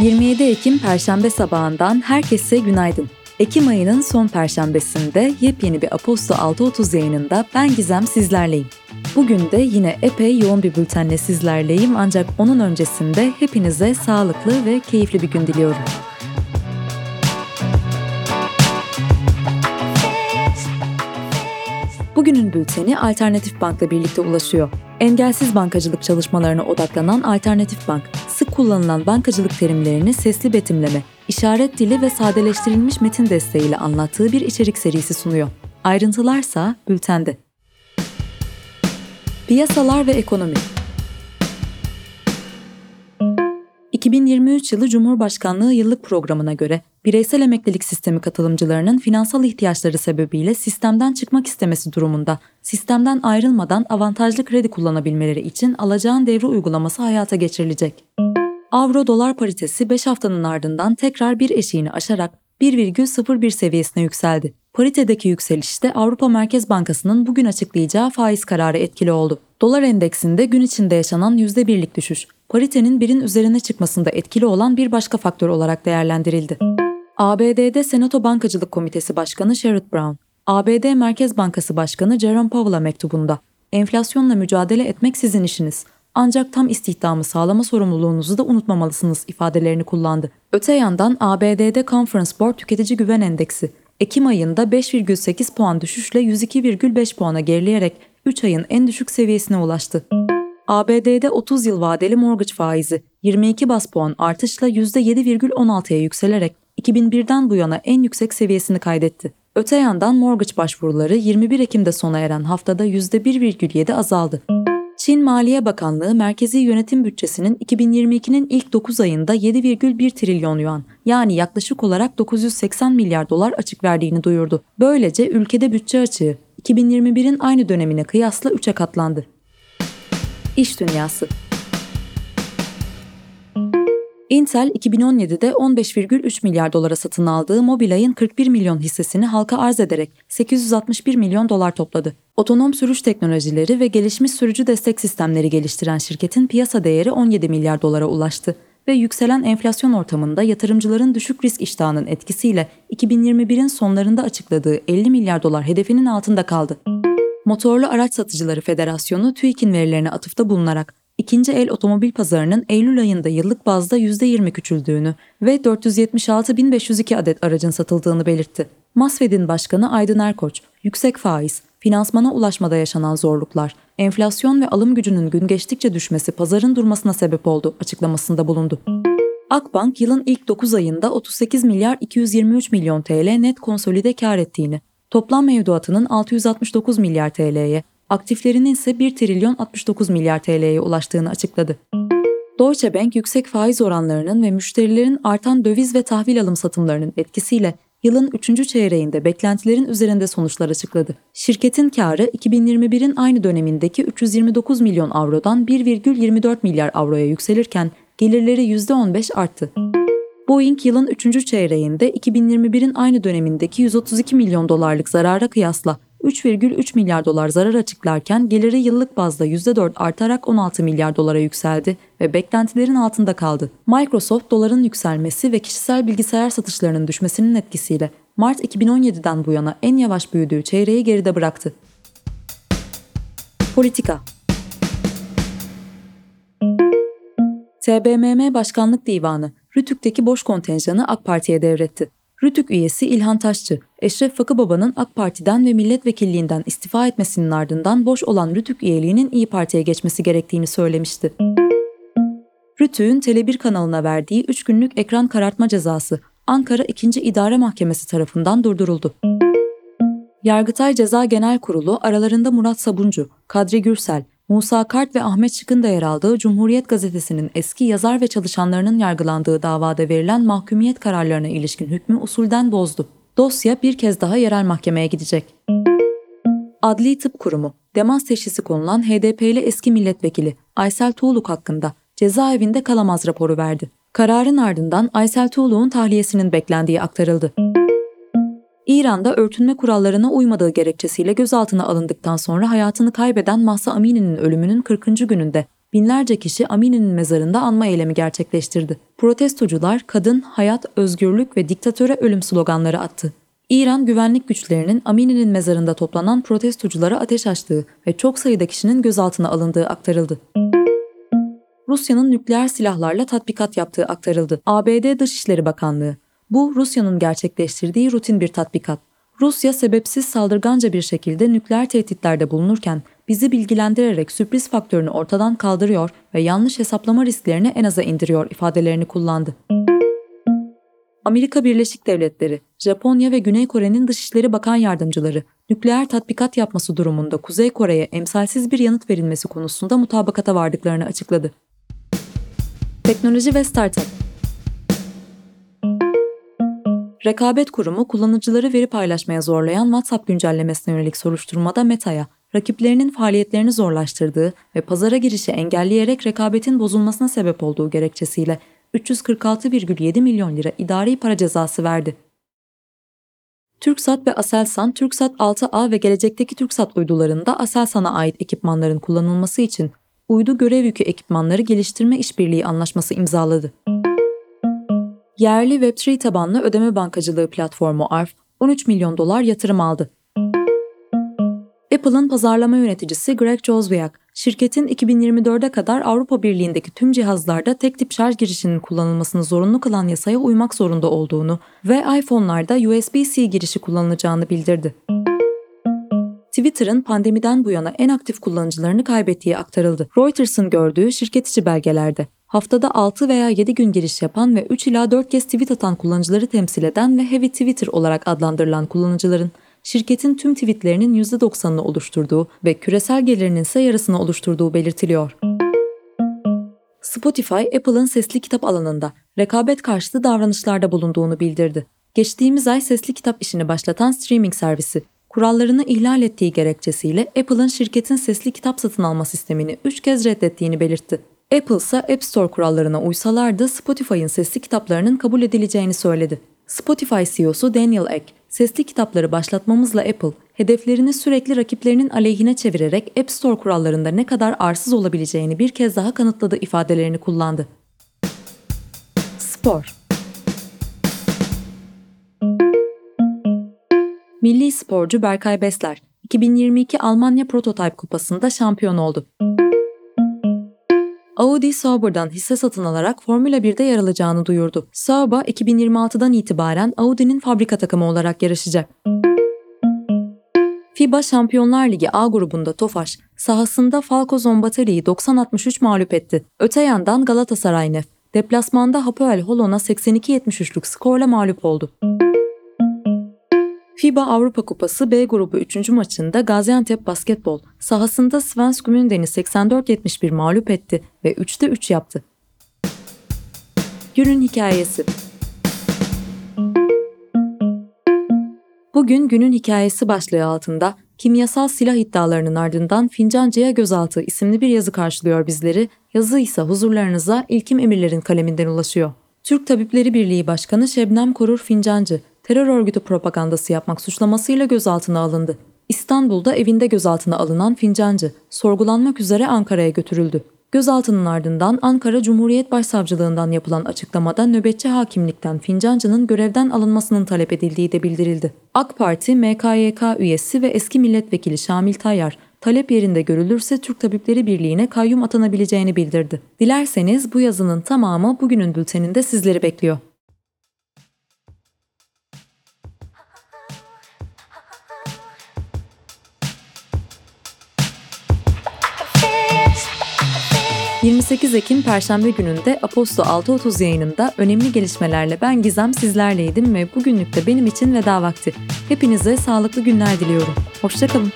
27 Ekim Perşembe sabahından herkese günaydın. Ekim ayının son perşembesinde yepyeni bir Aposto 6.30 yayınında ben Gizem sizlerleyim. Bugün de yine epey yoğun bir bültenle sizlerleyim ancak onun öncesinde hepinize sağlıklı ve keyifli bir gün diliyorum. Bülteni Alternatif Bank'la birlikte ulaşıyor. Engelsiz bankacılık çalışmalarına odaklanan Alternatif Bank, sık kullanılan bankacılık terimlerini sesli betimleme, işaret dili ve sadeleştirilmiş metin desteğiyle anlattığı bir içerik serisi sunuyor. Ayrıntılarsa bültende. Piyasalar ve ekonomi 2023 yılı Cumhurbaşkanlığı yıllık programına göre bireysel emeklilik sistemi katılımcılarının finansal ihtiyaçları sebebiyle sistemden çıkmak istemesi durumunda sistemden ayrılmadan avantajlı kredi kullanabilmeleri için alacağın devre uygulaması hayata geçirilecek. Avro dolar paritesi 5 haftanın ardından tekrar bir eşiğini aşarak 1,01 seviyesine yükseldi. Paritedeki yükselişte Avrupa Merkez Bankası'nın bugün açıklayacağı faiz kararı etkili oldu. Dolar endeksinde gün içinde yaşanan %1'lik düşüş, paritenin birin üzerine çıkmasında etkili olan bir başka faktör olarak değerlendirildi. ABD'de Senato Bankacılık Komitesi Başkanı Sherrod Brown, ABD Merkez Bankası Başkanı Jerome Powell'a mektubunda enflasyonla mücadele etmek sizin işiniz. Ancak tam istihdamı sağlama sorumluluğunuzu da unutmamalısınız ifadelerini kullandı. Öte yandan ABD'de Conference Board Tüketici Güven Endeksi Ekim ayında 5,8 puan düşüşle 102,5 puana gerileyerek 3 ayın en düşük seviyesine ulaştı. ABD'de 30 yıl vadeli mortgage faizi 22 bas puan artışla %7,16'ya yükselerek 2001'den bu yana en yüksek seviyesini kaydetti. Öte yandan mortgage başvuruları 21 Ekim'de sona eren haftada %1,7 azaldı. Çin Maliye Bakanlığı merkezi yönetim bütçesinin 2022'nin ilk 9 ayında 7,1 trilyon yuan yani yaklaşık olarak 980 milyar dolar açık verdiğini duyurdu. Böylece ülkede bütçe açığı 2021'in aynı dönemine kıyasla 3'e katlandı. İş Dünyası Intel 2017'de 15,3 milyar dolara satın aldığı Mobileye'in 41 milyon hissesini halka arz ederek 861 milyon dolar topladı. Otonom sürüş teknolojileri ve gelişmiş sürücü destek sistemleri geliştiren şirketin piyasa değeri 17 milyar dolara ulaştı ve yükselen enflasyon ortamında yatırımcıların düşük risk iştahının etkisiyle 2021'in sonlarında açıkladığı 50 milyar dolar hedefinin altında kaldı. Motorlu Araç Satıcıları Federasyonu TÜİK'in verilerine atıfta bulunarak ikinci el otomobil pazarının Eylül ayında yıllık bazda %20 küçüldüğünü ve 476.502 adet aracın satıldığını belirtti. Masved'in başkanı Aydın Erkoç, yüksek faiz, finansmana ulaşmada yaşanan zorluklar, enflasyon ve alım gücünün gün geçtikçe düşmesi pazarın durmasına sebep oldu açıklamasında bulundu. Akbank yılın ilk 9 ayında 38 milyar 223 milyon TL net konsolide kar ettiğini, toplam mevduatının 669 milyar TL'ye, aktiflerinin ise 1 trilyon 69 milyar TL'ye ulaştığını açıkladı. Deutsche Bank yüksek faiz oranlarının ve müşterilerin artan döviz ve tahvil alım satımlarının etkisiyle yılın 3. çeyreğinde beklentilerin üzerinde sonuçlar açıkladı. Şirketin karı 2021'in aynı dönemindeki 329 milyon avrodan 1,24 milyar avroya yükselirken gelirleri %15 arttı. Boeing yılın 3. çeyreğinde 2021'in aynı dönemindeki 132 milyon dolarlık zarara kıyasla 3,3 milyar dolar zarar açıklarken geliri yıllık bazda %4 artarak 16 milyar dolara yükseldi ve beklentilerin altında kaldı. Microsoft doların yükselmesi ve kişisel bilgisayar satışlarının düşmesinin etkisiyle Mart 2017'den bu yana en yavaş büyüdüğü çeyreği geride bıraktı. Politika TBMM Başkanlık Divanı, Rütük'teki boş kontenjanı AK Parti'ye devretti. Rütük üyesi İlhan Taşçı, Eşref Fakıbaba'nın AK Parti'den ve milletvekilliğinden istifa etmesinin ardından boş olan Rütük üyeliğinin İyi Parti'ye geçmesi gerektiğini söylemişti. Rütük'ün Tele1 kanalına verdiği 3 günlük ekran karartma cezası Ankara 2. İdare Mahkemesi tarafından durduruldu. Yargıtay Ceza Genel Kurulu aralarında Murat Sabuncu, Kadri Gürsel, Musa Kart ve Ahmet Şık'ın da yer aldığı Cumhuriyet Gazetesi'nin eski yazar ve çalışanlarının yargılandığı davada verilen mahkumiyet kararlarına ilişkin hükmü usulden bozdu. Dosya bir kez daha yerel mahkemeye gidecek. Adli Tıp Kurumu, demans teşhisi konulan HDP'li eski milletvekili Aysel Tuğluk hakkında cezaevinde kalamaz raporu verdi. Kararın ardından Aysel Tuğluk'un tahliyesinin beklendiği aktarıldı. İran'da örtünme kurallarına uymadığı gerekçesiyle gözaltına alındıktan sonra hayatını kaybeden Mahsa Amini'nin ölümünün 40. gününde binlerce kişi Amini'nin mezarında anma eylemi gerçekleştirdi. Protestocular kadın, hayat, özgürlük ve diktatöre ölüm sloganları attı. İran güvenlik güçlerinin Amini'nin mezarında toplanan protestoculara ateş açtığı ve çok sayıda kişinin gözaltına alındığı aktarıldı. Rusya'nın nükleer silahlarla tatbikat yaptığı aktarıldı. ABD Dışişleri Bakanlığı. Bu Rusya'nın gerçekleştirdiği rutin bir tatbikat. Rusya sebepsiz saldırganca bir şekilde nükleer tehditlerde bulunurken bizi bilgilendirerek sürpriz faktörünü ortadan kaldırıyor ve yanlış hesaplama risklerini en aza indiriyor ifadelerini kullandı. Amerika Birleşik Devletleri, Japonya ve Güney Kore'nin Dışişleri Bakan Yardımcıları nükleer tatbikat yapması durumunda Kuzey Kore'ye emsalsiz bir yanıt verilmesi konusunda mutabakata vardıklarını açıkladı. Teknoloji ve Startup Rekabet Kurumu kullanıcıları veri paylaşmaya zorlayan WhatsApp güncellemesine yönelik soruşturmada Meta'ya, rakiplerinin faaliyetlerini zorlaştırdığı ve pazara girişi engelleyerek rekabetin bozulmasına sebep olduğu gerekçesiyle 346,7 milyon lira idari para cezası verdi. TürkSat ve Aselsan, TürkSat 6A ve gelecekteki TürkSat uydularında Aselsan'a ait ekipmanların kullanılması için uydu görev yükü ekipmanları geliştirme işbirliği anlaşması imzaladı. Yerli Web3 tabanlı ödeme bankacılığı platformu ARF 13 milyon dolar yatırım aldı. Apple'ın pazarlama yöneticisi Greg Joswiak, şirketin 2024'e kadar Avrupa Birliği'ndeki tüm cihazlarda tek tip şarj girişinin kullanılmasını zorunlu kılan yasaya uymak zorunda olduğunu ve iPhone'larda USB-C girişi kullanılacağını bildirdi. Twitter'ın pandemiden bu yana en aktif kullanıcılarını kaybettiği aktarıldı. Reuters'ın gördüğü şirket içi belgelerde haftada 6 veya 7 gün giriş yapan ve 3 ila 4 kez tweet atan kullanıcıları temsil eden ve Heavy Twitter olarak adlandırılan kullanıcıların şirketin tüm tweetlerinin %90'ını oluşturduğu ve küresel gelirinin ise yarısını oluşturduğu belirtiliyor. Spotify, Apple'ın sesli kitap alanında rekabet karşıtı davranışlarda bulunduğunu bildirdi. Geçtiğimiz ay sesli kitap işini başlatan streaming servisi, kurallarını ihlal ettiği gerekçesiyle Apple'ın şirketin sesli kitap satın alma sistemini 3 kez reddettiğini belirtti. Apple ise App Store kurallarına uysalardı Spotify'ın sesli kitaplarının kabul edileceğini söyledi. Spotify CEO'su Daniel Ek, sesli kitapları başlatmamızla Apple, hedeflerini sürekli rakiplerinin aleyhine çevirerek App Store kurallarında ne kadar arsız olabileceğini bir kez daha kanıtladı ifadelerini kullandı. Spor Milli sporcu Berkay Besler, 2022 Almanya Prototype Kupası'nda şampiyon oldu. Audi Sauber'dan hisse satın alarak Formula 1'de yer alacağını duyurdu. Sauber 2026'dan itibaren Audi'nin fabrika takımı olarak yarışacak. FIBA Şampiyonlar Ligi A grubunda Tofaş sahasında Falco Zombateri'yi 90-63 mağlup etti. Öte yandan Galatasaray Nef deplasmanda Hapoel Holon'a 82-73'lük skorla mağlup oldu. FIBA Avrupa Kupası B grubu 3. maçında Gaziantep Basketbol sahasında Svensk Münden'i 84-71 mağlup etti ve 3'te 3 yaptı. Günün hikayesi Bugün günün hikayesi başlığı altında kimyasal silah iddialarının ardından Fincancı'ya gözaltı isimli bir yazı karşılıyor bizleri. Yazı ise huzurlarınıza İlkim Emirler'in kaleminden ulaşıyor. Türk Tabipleri Birliği Başkanı Şebnem Korur Fincancı, terör örgütü propagandası yapmak suçlamasıyla gözaltına alındı. İstanbul'da evinde gözaltına alınan Fincancı, sorgulanmak üzere Ankara'ya götürüldü. Gözaltının ardından Ankara Cumhuriyet Başsavcılığından yapılan açıklamada nöbetçi hakimlikten Fincancı'nın görevden alınmasının talep edildiği de bildirildi. AK Parti, MKYK üyesi ve eski milletvekili Şamil Tayyar, talep yerinde görülürse Türk Tabipleri Birliği'ne kayyum atanabileceğini bildirdi. Dilerseniz bu yazının tamamı bugünün bülteninde sizleri bekliyor. 28 Ekim Perşembe gününde Aposto 6.30 yayınında önemli gelişmelerle ben Gizem sizlerleydim ve bugünlük de benim için veda vakti. Hepinize sağlıklı günler diliyorum. Hoşçakalın.